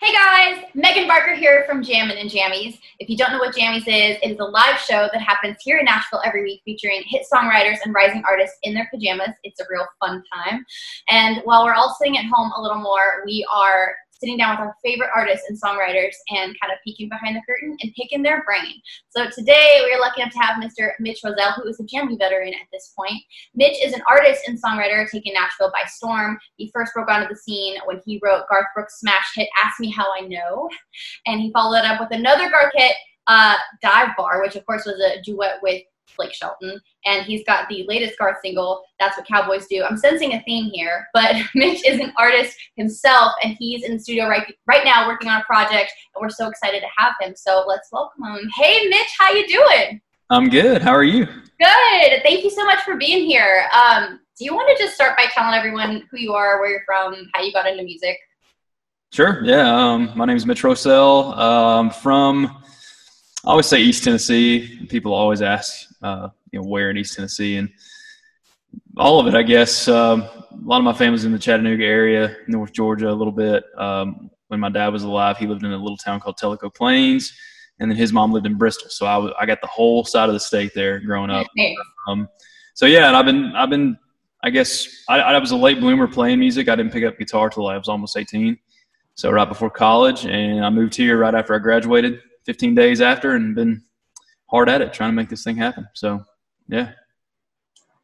Hey guys, Megan Barker here from Jammin' and Jammies. If you don't know what Jammies is, it is a live show that happens here in Nashville every week featuring hit songwriters and rising artists in their pajamas. It's a real fun time. And while we're all sitting at home a little more, we are sitting down with our favorite artists and songwriters and kind of peeking behind the curtain and picking their brain. So today we are lucky enough to have Mr. Mitch Rossell, who is a Jammy veteran at this point. Mitch is an artist and songwriter taking Nashville by storm. He first broke onto the scene when he wrote Garth Brooks' smash hit "Ask Me How I Know," and he followed up with another Garth hit, uh, "Dive Bar," which of course was a duet with Blake Shelton, and he's got the latest Garth single, That's What Cowboys Do. I'm sensing a theme here, but Mitch is an artist himself, and he's in the studio right, right now working on a project, and we're so excited to have him. So let's welcome him. Hey, Mitch, how you doing? I'm good. How are you? Good. Thank you so much for being here. Um, do you want to just start by telling everyone who you are, where you're from, how you got into music? Sure. Yeah. Um, my name is Mitch Rossell. Um, from I always say East Tennessee. People always ask, uh, you know, where in East Tennessee, and all of it, I guess. Um, a lot of my family's in the Chattanooga area, North Georgia, a little bit. Um, when my dad was alive, he lived in a little town called Tellico Plains, and then his mom lived in Bristol. So I, I got the whole side of the state there growing up. Um, so yeah, and I've been I've been I guess I, I was a late bloomer playing music. I didn't pick up guitar till I was almost 18. So right before college, and I moved here right after I graduated 15 days after and been hard at it trying to make this thing happen. So, yeah.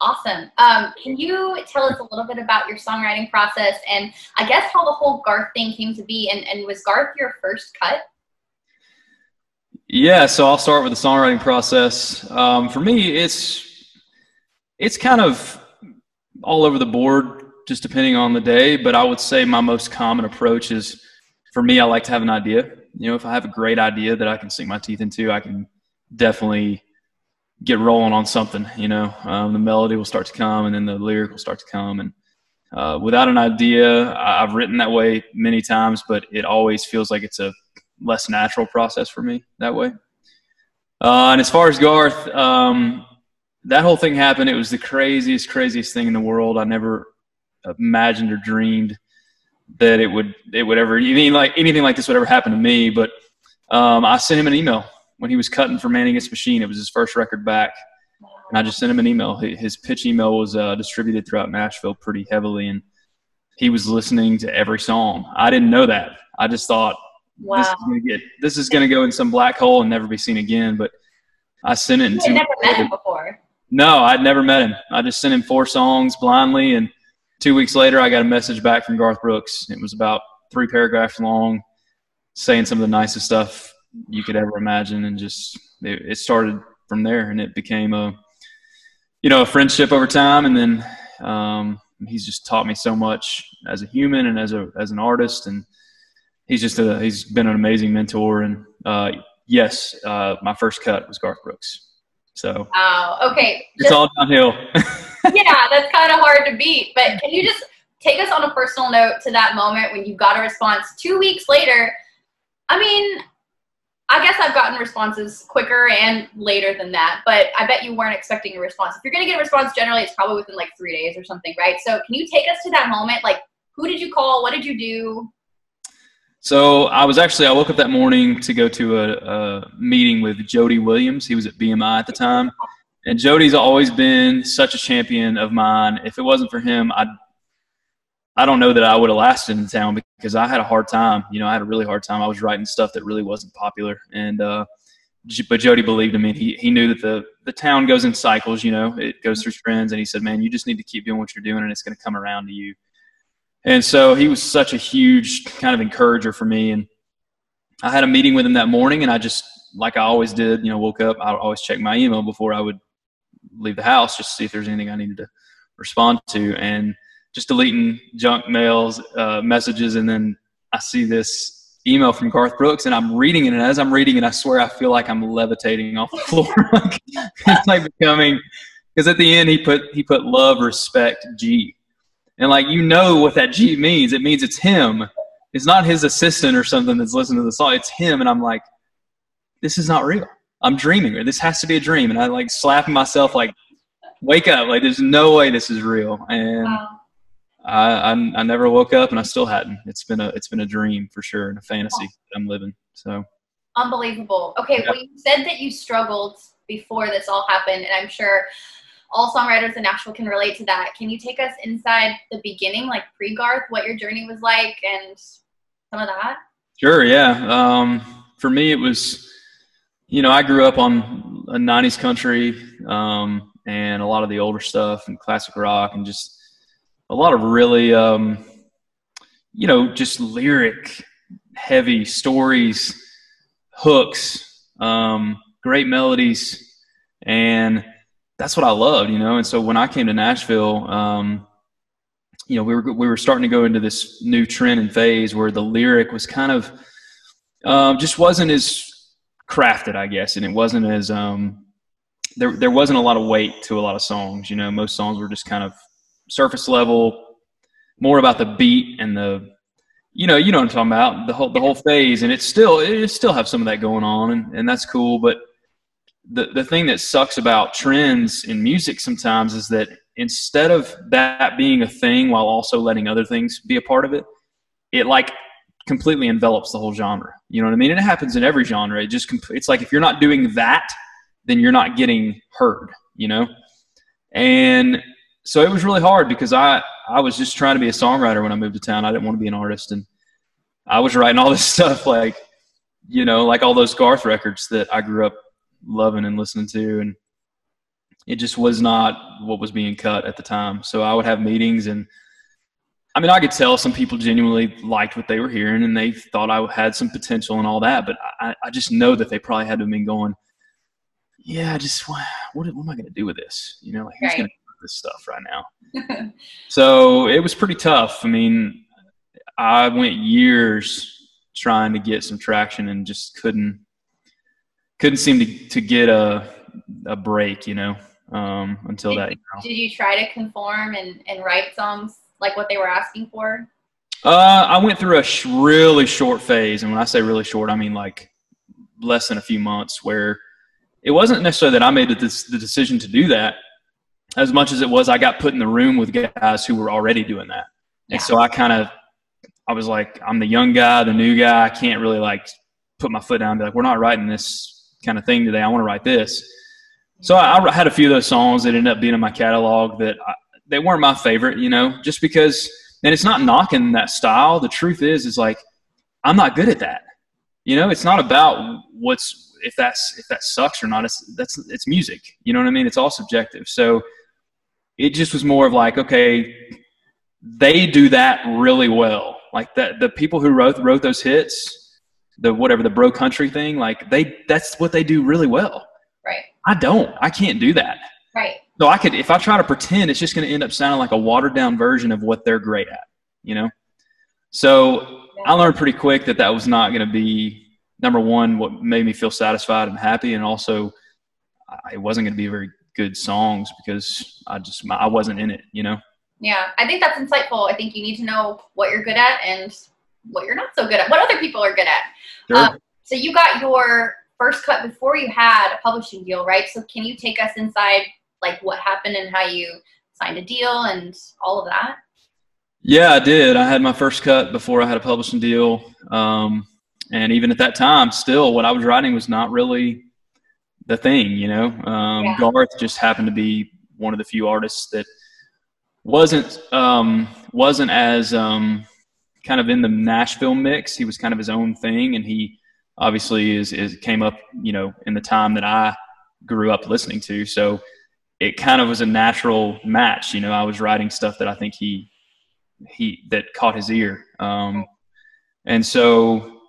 Awesome. Um, can you tell us a little bit about your songwriting process and I guess how the whole Garth thing came to be? And, and was Garth your first cut? Yeah, so I'll start with the songwriting process. Um, for me, it's it's kind of all over the board, just depending on the day. But I would say my most common approach is, for me, I like to have an idea, you know, if I have a great idea that I can sink my teeth into, I can definitely get rolling on something. You know, um, the melody will start to come, and then the lyric will start to come. And uh, without an idea, I've written that way many times, but it always feels like it's a less natural process for me that way. Uh, and as far as Garth, um, that whole thing happened. It was the craziest, craziest thing in the world. I never imagined or dreamed that it would it would ever mean like anything like this would ever happen to me. But um, I sent him an email when he was cutting for Man Against Machine. It was his first record back, and I just sent him an email. His pitch email was uh, distributed throughout Nashville pretty heavily, and he was listening to every song. I didn't know that. I just thought wow. this is gonna get this is gonna go in some black hole and never be seen again. But I sent it. You never met him before. No, I'd never met him. I just sent him four songs blindly, and two weeks later, I got a message back from Garth Brooks. It was about three paragraphs long, saying some of the nicest stuff you could ever imagine, and just it, it started from there, and it became a you know a friendship over time, and then um, he's just taught me so much as a human and as a as an artist, and he's just a he's been an amazing mentor, and uh, yes, uh, my first cut was Garth Brooks. So wow, okay, it's just, all downhill. yeah, that's kind of hard to beat. But can you just take us on a personal note to that moment when you got a response two weeks later? I mean, I guess I've gotten responses quicker and later than that, but I bet you weren't expecting a response. If you're going to get a response, generally it's probably within like three days or something, right? So can you take us to that moment? Like, who did you call? What did you do? So I was actually I woke up that morning to go to a, a meeting with Jody Williams. He was at BMI at the time, and Jody's always been such a champion of mine. If it wasn't for him, I I don't know that I would have lasted in town because I had a hard time. You know, I had a really hard time. I was writing stuff that really wasn't popular, and uh, but Jody believed in me. He he knew that the the town goes in cycles. You know, it goes through trends, and he said, "Man, you just need to keep doing what you're doing, and it's going to come around to you." And so he was such a huge kind of encourager for me, and I had a meeting with him that morning, and I just like I always did, you know, woke up. I always check my email before I would leave the house just to see if there's anything I needed to respond to, and just deleting junk mails, uh, messages, and then I see this email from Garth Brooks, and I'm reading it, and as I'm reading it, I swear I feel like I'm levitating off the floor. it's like becoming because at the end he put he put love, respect, G, and like you know what that G means. It means it's him. It's not his assistant or something that's listening to the song. It's him, and I'm like, this is not real. I'm dreaming, or this has to be a dream. And I like slapping myself, like, wake up! Like, there's no way this is real, and Wow. I, I I never woke up, and I still hadn't. It's been a it's been a dream for sure, and a fantasy that I'm living. So Unbelievable. Okay, Yeah. well, you said that you struggled before this all happened, and I'm sure all songwriters in Nashville can relate to that. Can you take us inside the beginning, like pre Garth, what your journey was like, and some of that? Sure, yeah. Um, for me, it was, you know, I grew up on a '90s country um, and a lot of the older stuff and classic rock and just a lot of really, um, you know, just lyric heavy stories, hooks, um, great melodies, and that's what I loved, you know. And so when I came to Nashville, um, you know, we were we were starting to go into this new trend and phase where the lyric was kind of um, just wasn't as crafted, I guess, and it wasn't as um, there there wasn't a lot of weight to a lot of songs. You know, most songs were just kind of surface level, more about the beat and the you know you know what I'm talking about the whole the whole phase, and it's still it still have some of that going on, and, and that's cool, but the the thing that sucks about trends in music sometimes is that instead of that being a thing while also letting other things be a part of it, it like completely envelops the whole genre. You know what I mean? And it happens in every genre. It just it's like if you're not doing that, then you're not getting heard. You know, and so it was really hard because I I was just trying to be a songwriter when I moved to town. I didn't want to be an artist, and I was writing all this stuff like you know like all those Garth records that I grew up loving and listening to, and it just was not what was being cut at the time. So I would have meetings and. I mean, I could tell some people genuinely liked what they were hearing and they thought I had some potential and all that, but I, I just know that they probably had to have been going, yeah, just what, what am I going to do with this? You know, like who's Right. going to this stuff right now? so it was pretty tough. I mean, I went years trying to get some traction and just couldn't couldn't seem to, to get a a break, you know, um, until that. You know. Did you try to conform and, and write songs like what they were asking for? Uh, I went through a sh- really short phase, and when I say really short, I mean like less than a few months, where it wasn't necessarily that I made the, the decision to do that, as much as it was I got put in the room with guys who were already doing that, Yeah. and so I kind of, I was like, I'm the young guy, the new guy, I can't really like put my foot down and be like, we're not writing this kind of thing today. I want to write this. So I, I had a few of those songs that ended up being in my catalog that I, they weren't my favorite, you know, just because. And it's not knocking that style. The truth is, is like I'm not good at that. You know, it's not about what's if that's if that sucks or not. It's that's it's music. You know what I mean? It's all subjective. So it just was more of like, okay, they do that really well. Like that, the people who wrote wrote those hits, the whatever the bro country thing, like they that's what they do really well. Right. I don't. I can't do that. Right. So I could, if I try to pretend, it's just going to end up sounding like a watered down version of what they're great at, you know? So I learned pretty quick that that was not going to be, number one, what made me feel satisfied and happy. And also, I- it wasn't going to be very good songs because I just, I wasn't in it, you know? Yeah, I think that's insightful. I think you need to know what you're good at and what you're not so good at, what other people are good at. Sure. Um, so you got your first cut before you had a publishing deal, right? So can you take us inside like what happened and how you signed a deal and all of that? Yeah, I did. I had my first cut before I had a publishing deal. Um, and even at that time, still what I was writing was not really the thing, you know. Um, Yeah. Garth just happened to be one of the few artists that wasn't um, wasn't as um, kind of in the Nashville mix. He was kind of his own thing, and he obviously is, is came up, you know, in the time that I grew up listening to. So it kind of was a natural match. You know, I was writing stuff that I think he he that caught his ear. Um, and so,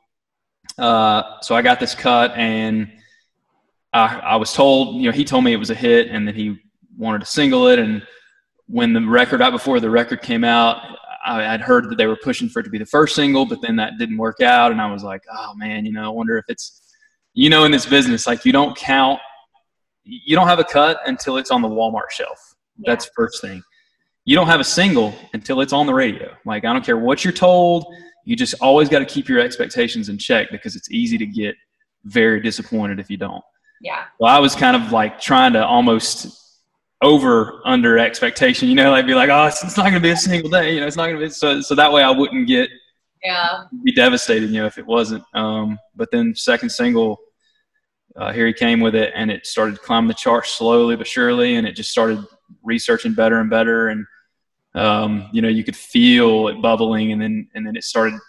uh, so I got this cut, and I, I was told, you know, he told me it was a hit, and that he wanted to single it. And when the record, right before the record came out, I had heard that they were pushing for it to be the first single, but then that didn't work out, and I was like, oh man, you know, I wonder if it's, you know, in this business, like you don't count, you don't have a cut until it's on the Walmart shelf. That's first thing you don't have a single until it's on the radio. Like I don't care what you're told, you just always got to keep your expectations in check because it's easy to get very disappointed if you don't. Yeah. Well, I was kind of like trying to almost over under expectation. You know, like be like, oh, it's, it's not going to be a single day. You know, it's not going to be so. So that way, I wouldn't get Yeah. be devastated. You know, if it wasn't. Um, but then second single, uh, here he came with it, and it started climbing the charts slowly but surely, and it just started researching better and better, and um, you know, you could feel it bubbling, and then and then it started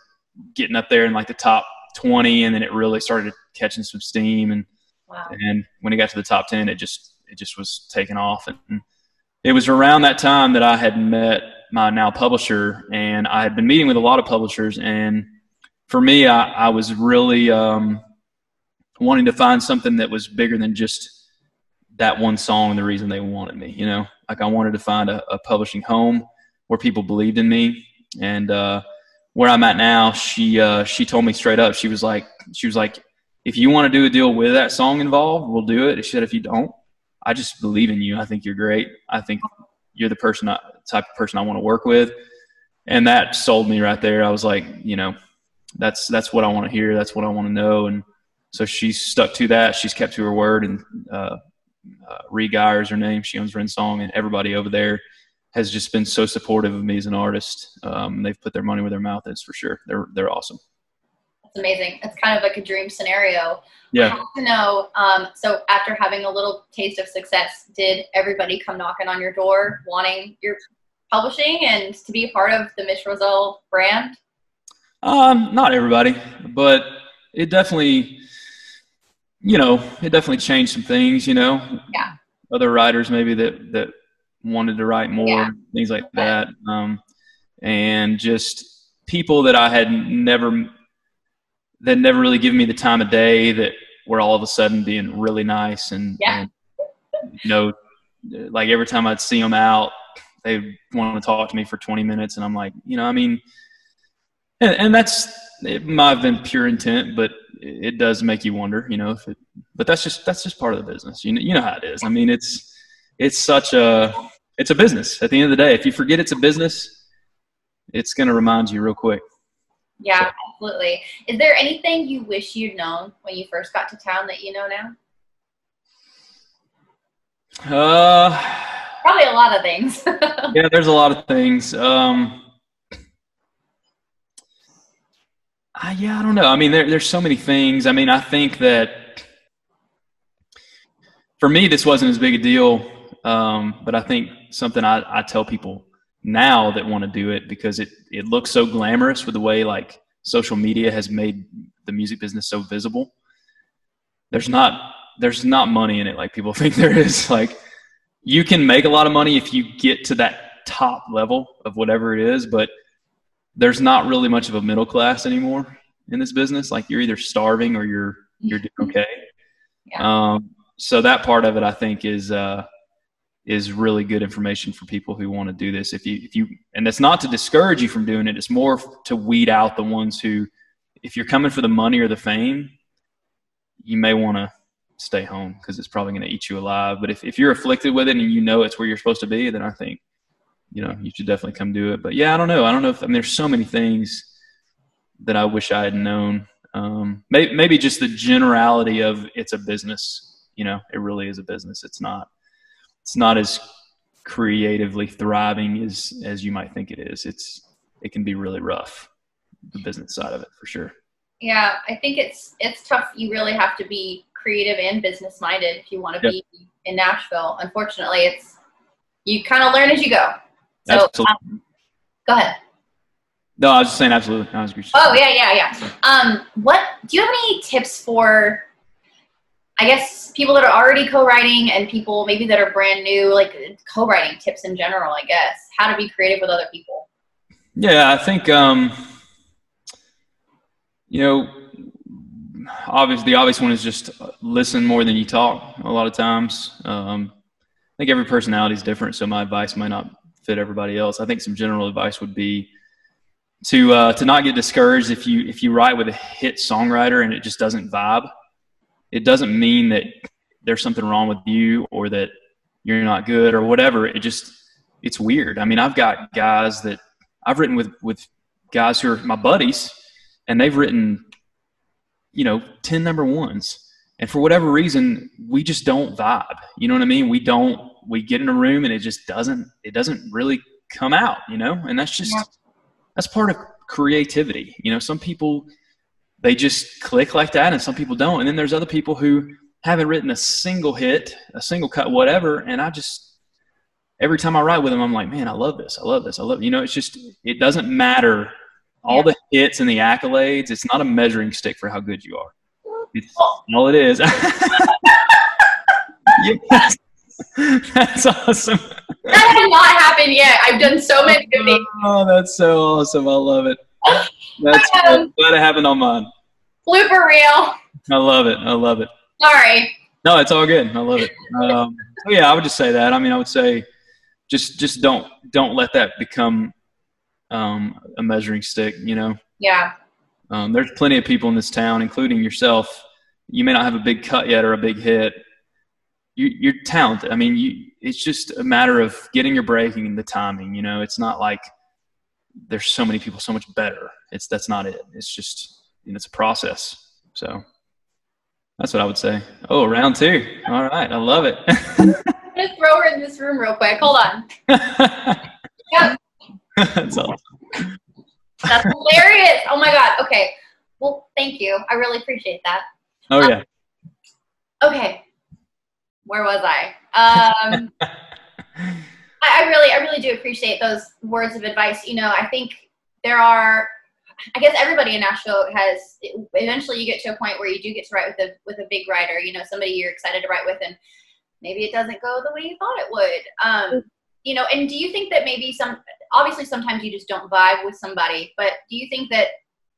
getting up there in like the top twenty, and then it really started catching some steam, and Wow. and when it got to the top 10 it just it just was taken off. And it was around that time that i had met my now publisher and i had been meeting with a lot of publishers. And for me i, I was really um, wanting to find something that was bigger than just that one song and the reason they wanted me you know? Like i wanted to find a, a publishing home where people believed in me. And uh, where i'm at now she uh, she told me straight up she was like she was like if you want to do a deal with that song involved, we'll do it. Said, if you don't, I just believe in you. I think you're great. I think you're the person, I, type of person I want to work with. And that sold me right there. I was like, you know, that's, that's what I want to hear. That's what I want to know. And so she's stuck to that. She's kept to her word and, uh, uh, Ree Guyer is her name. She owns Wrensong and everybody over there has just been so supportive of me as an artist. Um, they've put their money where their mouth is for sure. They're, they're awesome. That's amazing. It's kind of like a dream scenario. I Yeah. have to know. Um, so after having a little taste of success, did everybody come knocking on your door wanting your publishing and to be a part of the Mitch Rossell brand? Um, not everybody, but it definitely, you know, it definitely changed some things. You know, Yeah. Other writers maybe that that wanted to write more, Yeah. things like that, um, and just people that I had never that never really given me the time of day that were all of a sudden being really nice and, Yeah. and you know, like every time I'd see them out, they want to talk to me for 20 minutes, and I'm like, you know, I mean and, and that's it might have been pure intent, but it does make you wonder, you know, if it. But that's just that's just part of the business. You know, you know how it is. I mean, it's it's such a it's a business. At the end of the day, if you forget it's a business, it's going to remind you real quick. Yeah, absolutely. Is there anything you wish you'd known when you first got to town that you know now? Uh, Probably a lot of things. yeah, there's a lot of things. Um, uh, yeah, I don't know. I mean, there, there's so many things. I mean, I think that for me, this wasn't as big a deal. Um, but I think something I, I tell people now that want to do it because it, it looks so glamorous with the way like social media has made the music business so visible. There's not, there's not money in it like people think there is. Like, you can make a lot of money if you get to that top level of whatever it is, but there's not really much of a middle class anymore in this business. Like you're either starving or you're you're doing okay. Yeah. Um, so that part of it, I think, is uh, is really good information for people who want to do this. If you if you and it's not to discourage you from doing it. It's more to weed out the ones who, if you're coming for the money or the fame, you may want to stay home because it's probably going to eat you alive. But if, if you're afflicted with it and you know it's where you're supposed to be, then I think, you know, you should definitely come do it. But yeah, I don't know. I don't know if, I mean, there's so many things that I wish I had known. Um, maybe, maybe just the generality of it's a business, you know, it really is a business. It's not, it's not as creatively thriving as, as you might think it is. It's, it can be really rough, the business side of it for sure. Yeah, I think it's it's tough. You really have to be creative and business minded if you want to Yep. be in Nashville. Unfortunately, it's you kind of learn as you go. So Absolutely. um, go ahead. No, I was just saying absolutely. I was. Oh yeah, yeah, yeah. Um, what do you have any tips for? I guess people that are already co-writing and people maybe that are brand new, like co-writing tips in general. I guess how to be creative with other people. Yeah, I think um, you know, obvious the obvious one is just listen more than you talk. A lot of times, um, I think every personality is different, so my advice might not fit everybody else. I think some general advice would be to uh, to not get discouraged if you if you write with a hit songwriter and it just doesn't vibe. It doesn't mean that there's something wrong with you or that you're not good or whatever. It just it's weird. I mean, I've got guys that I've written with with guys who are my buddies, and they've written, you know, ten number ones, and for whatever reason, we just don't vibe. You know what I mean? We don't we get in a room and it just doesn't it doesn't really come out, you know, and that's just Yeah. that's part of creativity. You know, some people they just click like that, and some people don't, and then there's other people who haven't written a single hit, a single cut, whatever, and I just every time I write with them, I'm like, man, I love this, I love this, I love. You know, it's just it doesn't matter all Yeah. the hits and the accolades. It's not a measuring stick for how good you are. It's all it is. yes. That's awesome. That has not happened yet. I've done so many of these. Oh, that's so awesome. I love it. That's Um, glad I have it happened on mine. Blooper reel. I love it. I love it. Sorry. No, it's all good. I love it. Um, so yeah, I would just say that. I mean, I would say just just don't don't let that become um, a measuring stick. You know, Yeah. um, there's plenty of people in this town, including yourself. You may not have a big cut yet or a big hit. You, you're talented. I mean, you, it's just a matter of getting your breaking and the timing. You know, it's not like there's so many people so much better. It's that's not it. It's just you know, it's a process. So that's what I would say. Oh, round two. All right, I love it. I'm gonna throw her in this room real quick. Hold on. Yep. that's awesome. That's hilarious. Oh my god. Okay. Well, thank you. I really appreciate that. Oh yeah. Okay. Where was I? Um, really, I really do appreciate those words of advice. You know, I think there are. I guess everybody in Nashville has. Eventually, you get to a point where you do get to write with a with a big writer. You know, somebody you're excited to write with, and maybe it doesn't go the way you thought it would. Um, you know, and do you think that maybe some? Obviously, sometimes you just don't vibe with somebody. But do you think that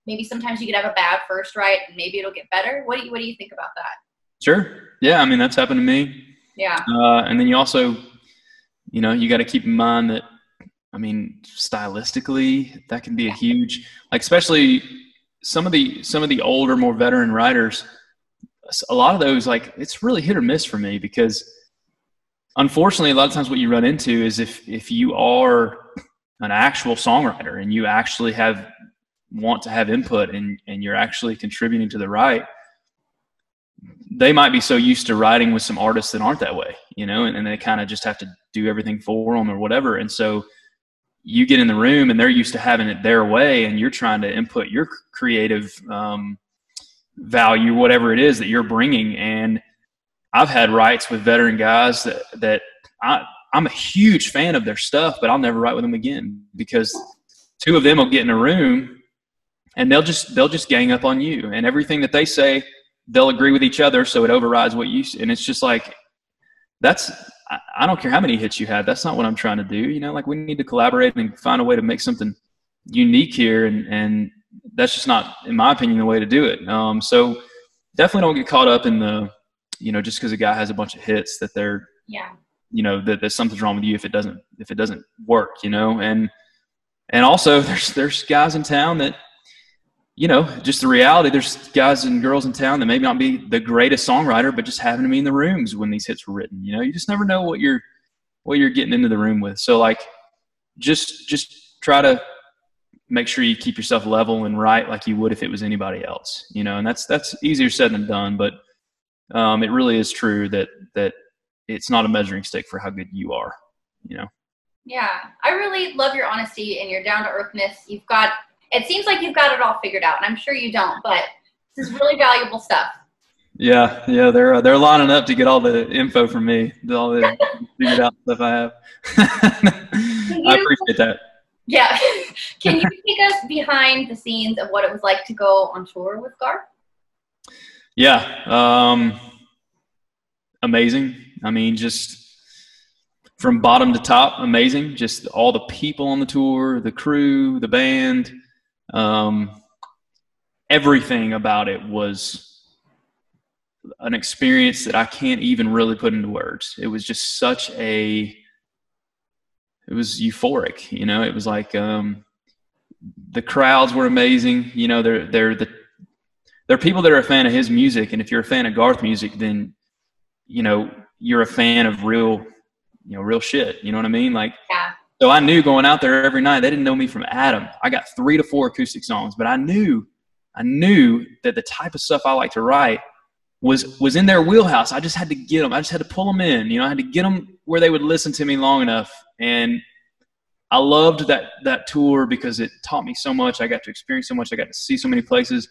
maybe sometimes you could have a bad first write, and maybe it'll get better? What do you What do you think about that? Sure. Yeah. I mean, that's happened to me. Yeah. Uh, and then you also, you know, you got to keep in mind that, I mean, stylistically, that can be a huge, like, especially some of the some of the older, more veteran writers. A lot of those, like, it's really hit or miss for me because, unfortunately, a lot of times what you run into is if if you are an actual songwriter and you actually have want to have input and and you're actually contributing to the right they might be so used to writing with some artists that aren't that way, you know, and, and they kind of just have to do everything for them or whatever. And so you get in the room and they're used to having it their way, and you're trying to input your creative um, value, whatever it is that you're bringing. And I've had rights with veteran guys that that I, I'm a huge fan of their stuff, but I'll never write with them again because two of them will get in a room and they'll just they'll just gang up on you, and everything that they say they'll agree with each other so it overrides what you and it's just like that's I, I don't care how many hits you had that's not what i'm trying to do you know like we need to collaborate and find a way to make something unique here and and that's just not in my opinion the way to do it um so definitely don't get caught up in the you know just because a guy has a bunch of hits that they're Yeah. you know that, that something's wrong with you if it doesn't if it doesn't work you know and and also there's there's guys in town that you know just the reality there's guys and girls in town that may not be the greatest songwriter but just having to be in the rooms when these hits were written you know? You just never know what you're what you're getting into the room with. So like just just try to make sure you keep yourself level and right like you would if it was anybody else you know? And that's that's easier said than done but um, it really is true that that it's not a measuring stick for how good you are you know? Yeah, I really love your honesty and your down to earthness. You've got it seems like you've got it all figured out, and I'm sure you don't, but this is really valuable stuff. yeah yeah they're uh, they're lining up to get all the info from me all the figured out stuff i have i appreciate that Yeah. Can you take us behind the scenes of what it was like to go on tour with Garth? Yeah. Um, amazing. I mean, just from bottom to top, amazing. Just all the people on the tour, the crew, the band, um, everything about it was an experience that I can't even really put into words. It was just such a, it was euphoric, you know, it was like, um, the crowds were amazing. You know, they're, they're the, there are people that are a fan of his music, and if you're a fan of Garth music, then you know you're a fan of real, you know, real shit. You know what I mean? Like, Yeah. So I knew going out there every night. They didn't know me from Adam. I got three to four acoustic songs, but I knew, I knew that the type of stuff I like to write was was in their wheelhouse. I just had to get them. I just had to pull them in. You know, I had to get them where they would listen to me long enough and I loved that that tour because it taught me so much. I got to experience so much. I got to see so many places,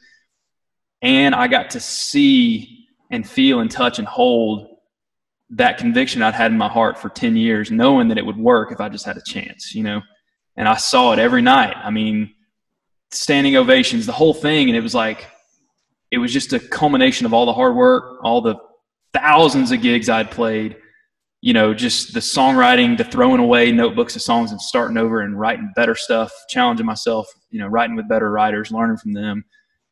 and I got to see and feel and touch and hold that conviction I'd had in my heart for ten years, knowing that it would work if I just had a chance, you know. And I saw it every night. I mean, standing ovations, the whole thing, and it was like it was just a culmination of all the hard work, all the thousands of gigs I'd played, you know, just the songwriting, the throwing away notebooks of songs and starting over and writing better stuff, challenging myself, you know, writing with better writers, learning from them.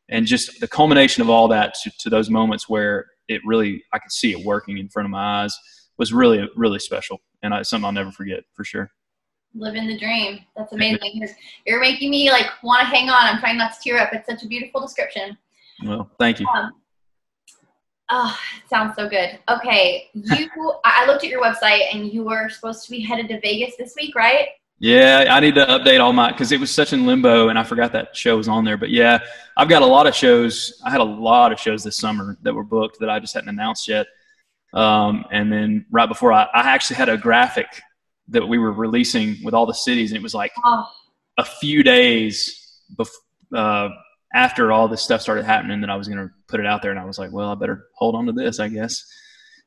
And just the culmination of all that to, to those moments where it really, I could see it working in front of my eyes was really, really special. And I, something I'll never forget for sure. Living the dream. That's amazing. You're making me like want to hang on. I'm trying not to tear up. It's such a beautiful description. Well, thank you. Um, Oh, it sounds so good. Okay, you. I looked at your website, and you were supposed to be headed to Vegas this week, right? Yeah, I need to update all my because it was such in limbo, and I forgot that show was on there. But yeah, I've got a lot of shows. I had a lot of shows this summer that were booked that I just hadn't announced yet. Um, and then right before I, I actually had a graphic that we were releasing with all the cities, and it was like Oh, a few days bef- uh, after all this stuff started happening that I was going to put it out there, and I was like, well, I better hold on to this, I guess.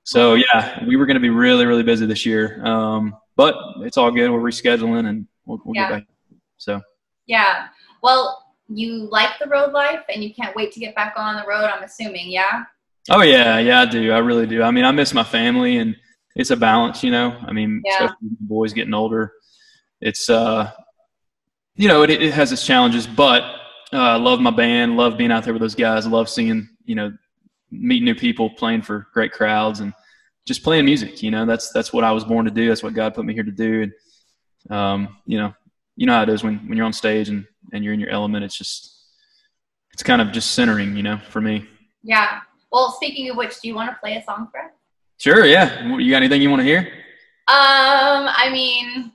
So yeah, we were going to be really, really busy this year, um, but it's all good. We're rescheduling, and we'll, we'll Yeah. get back. So yeah. Well, you like the road life, and you can't wait to get back on the road. I'm assuming, yeah. oh yeah, yeah, I do. I really do. I mean, I miss my family, and it's a balance, you know. I mean, Yeah. especially with the boys getting older, it's uh, you know, it, it has its challenges, but uh, I love my band, love being out there with those guys, love seeing, you know, meeting new people, playing for great crowds, and just playing music. You know, that's that's what I was born to do. That's what God put me here to do. And um, you know, you know how it is when when you're on stage and and you're in your element. It's just it's kind of just centering, you know, for me. Yeah. Well, speaking of which, do you want to play a song for us? Sure, yeah. You got anything you want to hear? Um, I mean,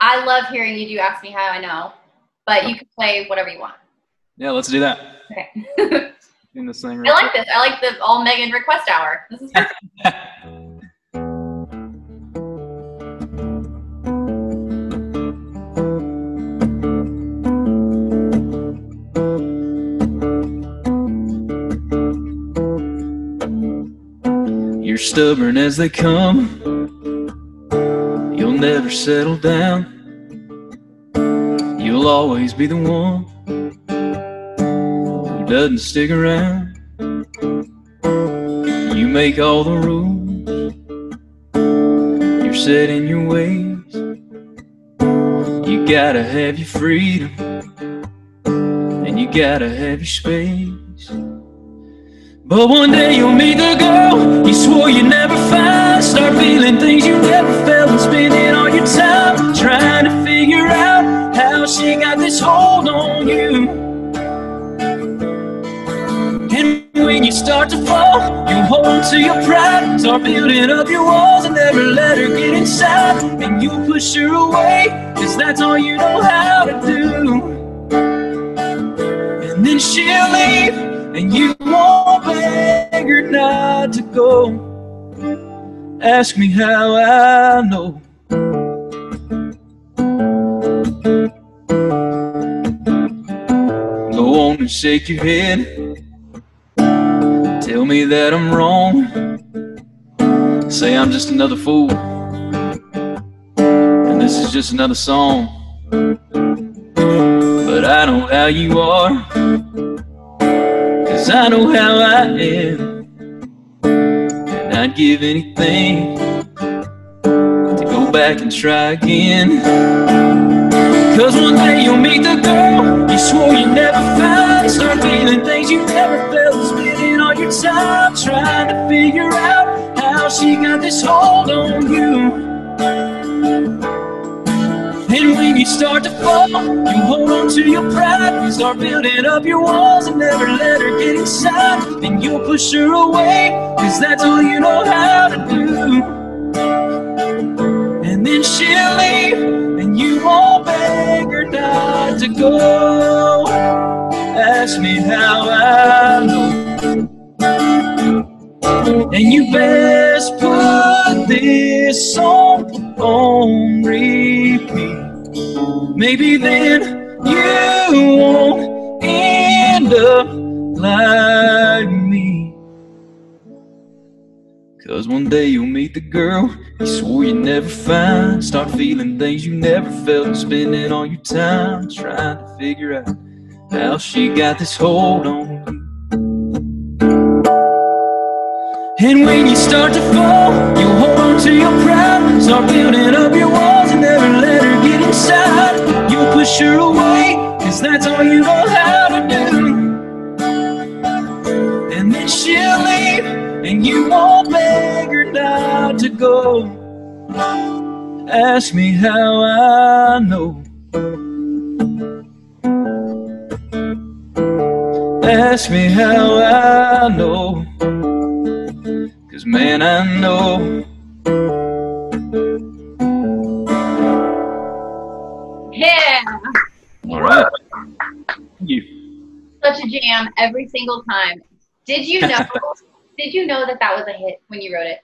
I love hearing you do "Ask Me How I Know," but you can play whatever you want. Yeah, let's do that. Okay. In this thing I real like this. I like the all Megan request hour. This is perfect. You're stubborn as they come. You'll never settle down. You'll always be the one doesn't stick around. You make all the rules. You're set in your ways. You gotta have your freedom. And you gotta have your space. But one day you'll meet the girl you swore you'd never find. Start feeling things hold to your pride. Start building up your walls and never let her get inside. And you push her away, cause that's all you know how to do. And then she'll leave, and you won't beg her not to go. Ask me how I know. Go on and shake your head. Tell me that I'm wrong. Say I'm just another fool. And this is just another song. But I know how you are. Cause I know how I am. And I'd give anything to go back and try again. Cause one day you'll meet the girl you swore you'd never find. Start feeling things you never figure out how she got this hold on you. And when you start to fall, you hold on to your pride. Start building up your walls and never let her get inside. Then you'll push her away, cause that's all you know how to do. And then she'll leave, and you won't beg her not to go. Ask me how I know. And you best put this song on repeat. Maybe then you won't end up like me. Cause one day you'll meet the girl you swore you'd never find. Start feeling things you never felt and spending all your time trying to figure out how she got this hold on And when you start to fall, you hold on to your pride. Start building up your walls and never let her get inside. You'll push her away, cause that's all you know how to do. And then she'll leave, and you won't beg her not to go. Ask me how I know. Ask me how I know. Cause man, I know. Yeah. All right. Thank you. Such a jam every single time. Did you know? did you know that that was a hit when you wrote it?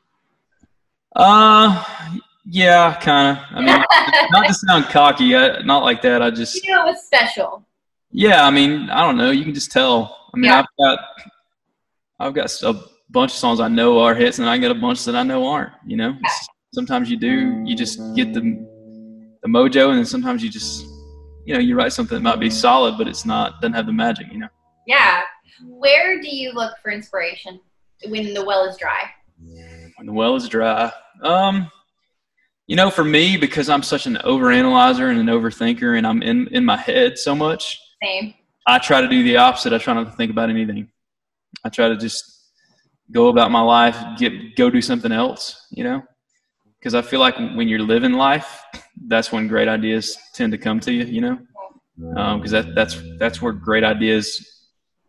Uh, yeah, kind of. I mean, not to sound cocky, I, not like that. I just, You know it was special. yeah. I mean, I don't know. You can just tell. I mean, Yeah. I've got, I've got a bunch of songs I know are hits, and I got a bunch that I know aren't. You know, It's- sometimes you do. You just get the, the mojo, and then sometimes you just, you know, you write something that might be solid, but it's not. Doesn't have the magic. You know. Yeah. Where do you look for inspiration when the well is dry? when the well is dry. Um, you know, for me, because I'm such an overanalyzer and an overthinker, and I'm in in my head so much, Same. I try to do the opposite. I try not to think about anything. I try to just go about my life, get go do something else. You know, because I feel like when you're living life, that's when great ideas tend to come to you. You know, um, because that that's that's where great ideas.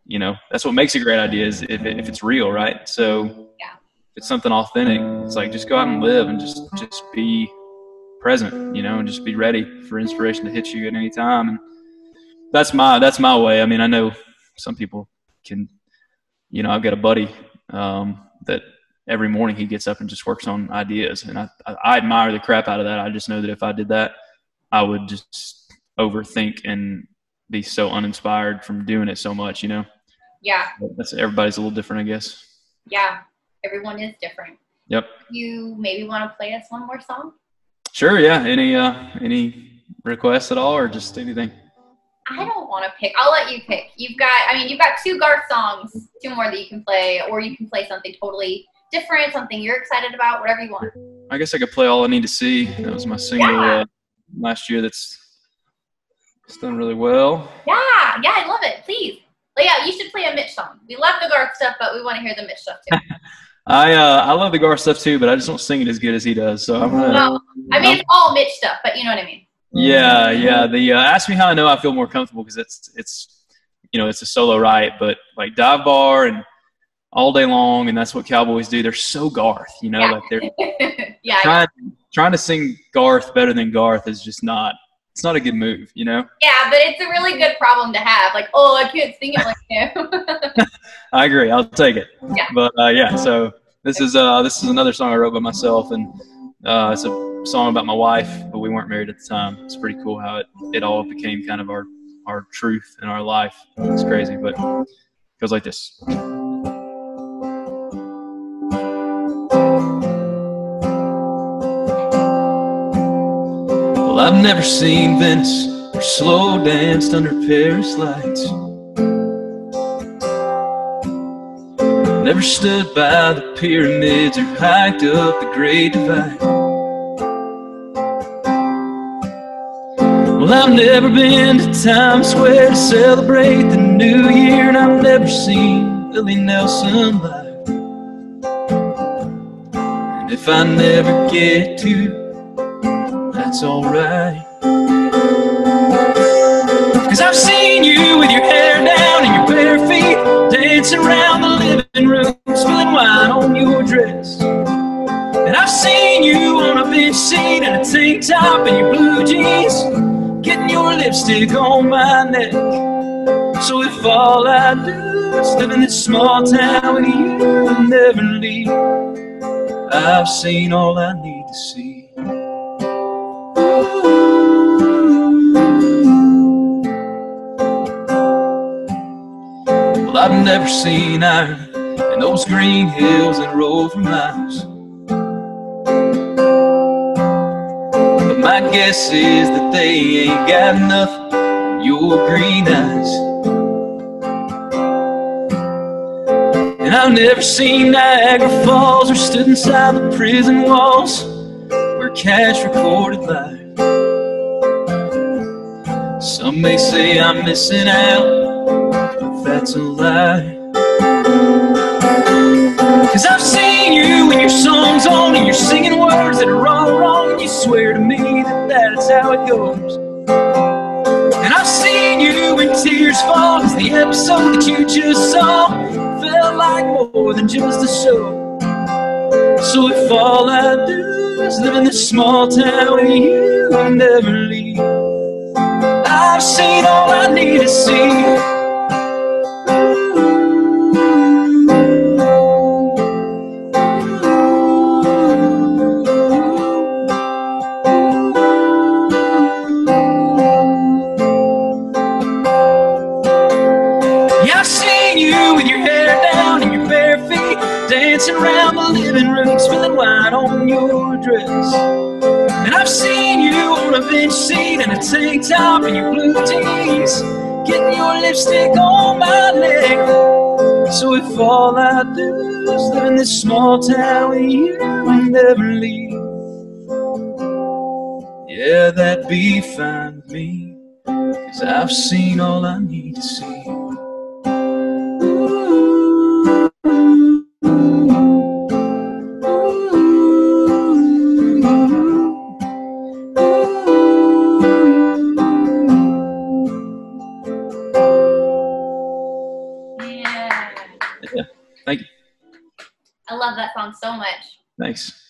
You know, that's what makes a great idea is if if it's real, right? So Yeah. if it's something authentic, it's like just go out and live and just just be present, you know, and just be ready for inspiration to hit you at any time. And that's my that's my way. I mean, I know some people can, you know, I've got a buddy um, that every morning he gets up and just works on ideas, and I I admire the crap out of that. I just know that if I did that, I would just overthink and be so uninspired from doing it so much, you know. Yeah. But That's everybody's a little different, I guess. Yeah. Everyone is different. Yep. You maybe want to play us one more song? Sure. Yeah. Any uh any requests at all, or just anything? I don't want to pick. I'll let you pick. You've got, I mean, you've got two Garth songs, two more that you can play, or you can play something totally different, something you're excited about, whatever you want. I guess I could play all I need to see. That was my single Yeah. uh, last year. That's it's done really well. Yeah, yeah, I love it. Please. But yeah, you should play a Mitch song. We love the Garth stuff, but we want to hear the Mitch stuff too. I uh I love the Garth stuff too, but I just don't sing it as good as he does. So I'm gonna. Well, I mean, it's all Mitch stuff, but you know what I mean. Yeah, yeah. The uh, ask me how I know I feel more comfortable because it's it's you know it's a solo right, but like dive bar and all day long, and that's what cowboys do. They're so Garth, you know, Yeah. like they're yeah, trying trying to sing Garth better than Garth is just not. It's not a good move, you know. yeah, but it's a really good problem to have. Like, oh, I can't sing it like him. I agree. I'll take it. Yeah. But uh, yeah, so this is uh this is another song I wrote by myself, and uh, it's a song about my wife, but we weren't married at the time. It's pretty cool how it it all became kind of our our truth in our life. It's crazy, but it goes like this. Well, I've never seen Venice or slow danced under Paris lights. Never stood by the pyramids or hiked up the Great Divide. I've never been to Times Square to celebrate the new year, and I've never seen Willie Nelson live. And if I never get to, that's alright. Cause I've seen you with your hair down and your bare feet dancing around the living room, spilling wine on your dress. And I've seen you on a bench seat in a tank top and your blue jeans, getting your lipstick on my neck. So if all I do is live in this small town with you and never leave, I've seen all I need to see. Well, I've never seen Ireland in those green hills that roll for miles. Guess is that they ain't got in your green eyes. And I've never seen Niagara Falls or stood inside the prison walls where Cash recorded life. Some may say I'm missing out, but that's a lie. Cause I've seen you when your song's on and you're singing words that are all wrong, and you swear to me how it goes. And I've seen you when tears fall, cause the episode that you just saw felt like more than just a show. So if all I do is live in this small town with you never leave, I've seen all I need to see. Tank top and your blue jeans, getting your lipstick on my neck. So if all I do is live in this small town with you and never leave, yeah, that'd be fine with me. Cause I've seen all I need to see. So much. Thanks.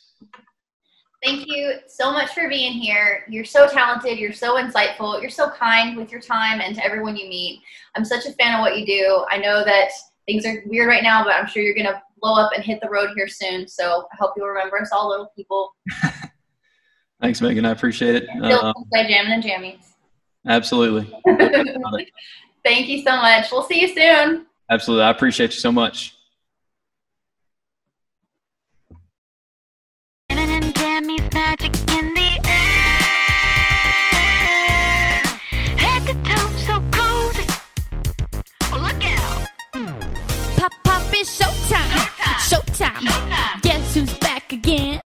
Thank you so much for being here. You're so talented. You're so insightful. You're so kind with your time and to everyone you meet. I'm such a fan of what you do. I know that things are weird right now, but I'm sure you're going to blow up and hit the road here soon. So I hope you'll remember us all little people. Thanks, Megan. I appreciate it. Uh, by jamming and jammies. absolutely. Thank you so much. We'll see you soon. Absolutely. I appreciate you so much. Guess who's back again?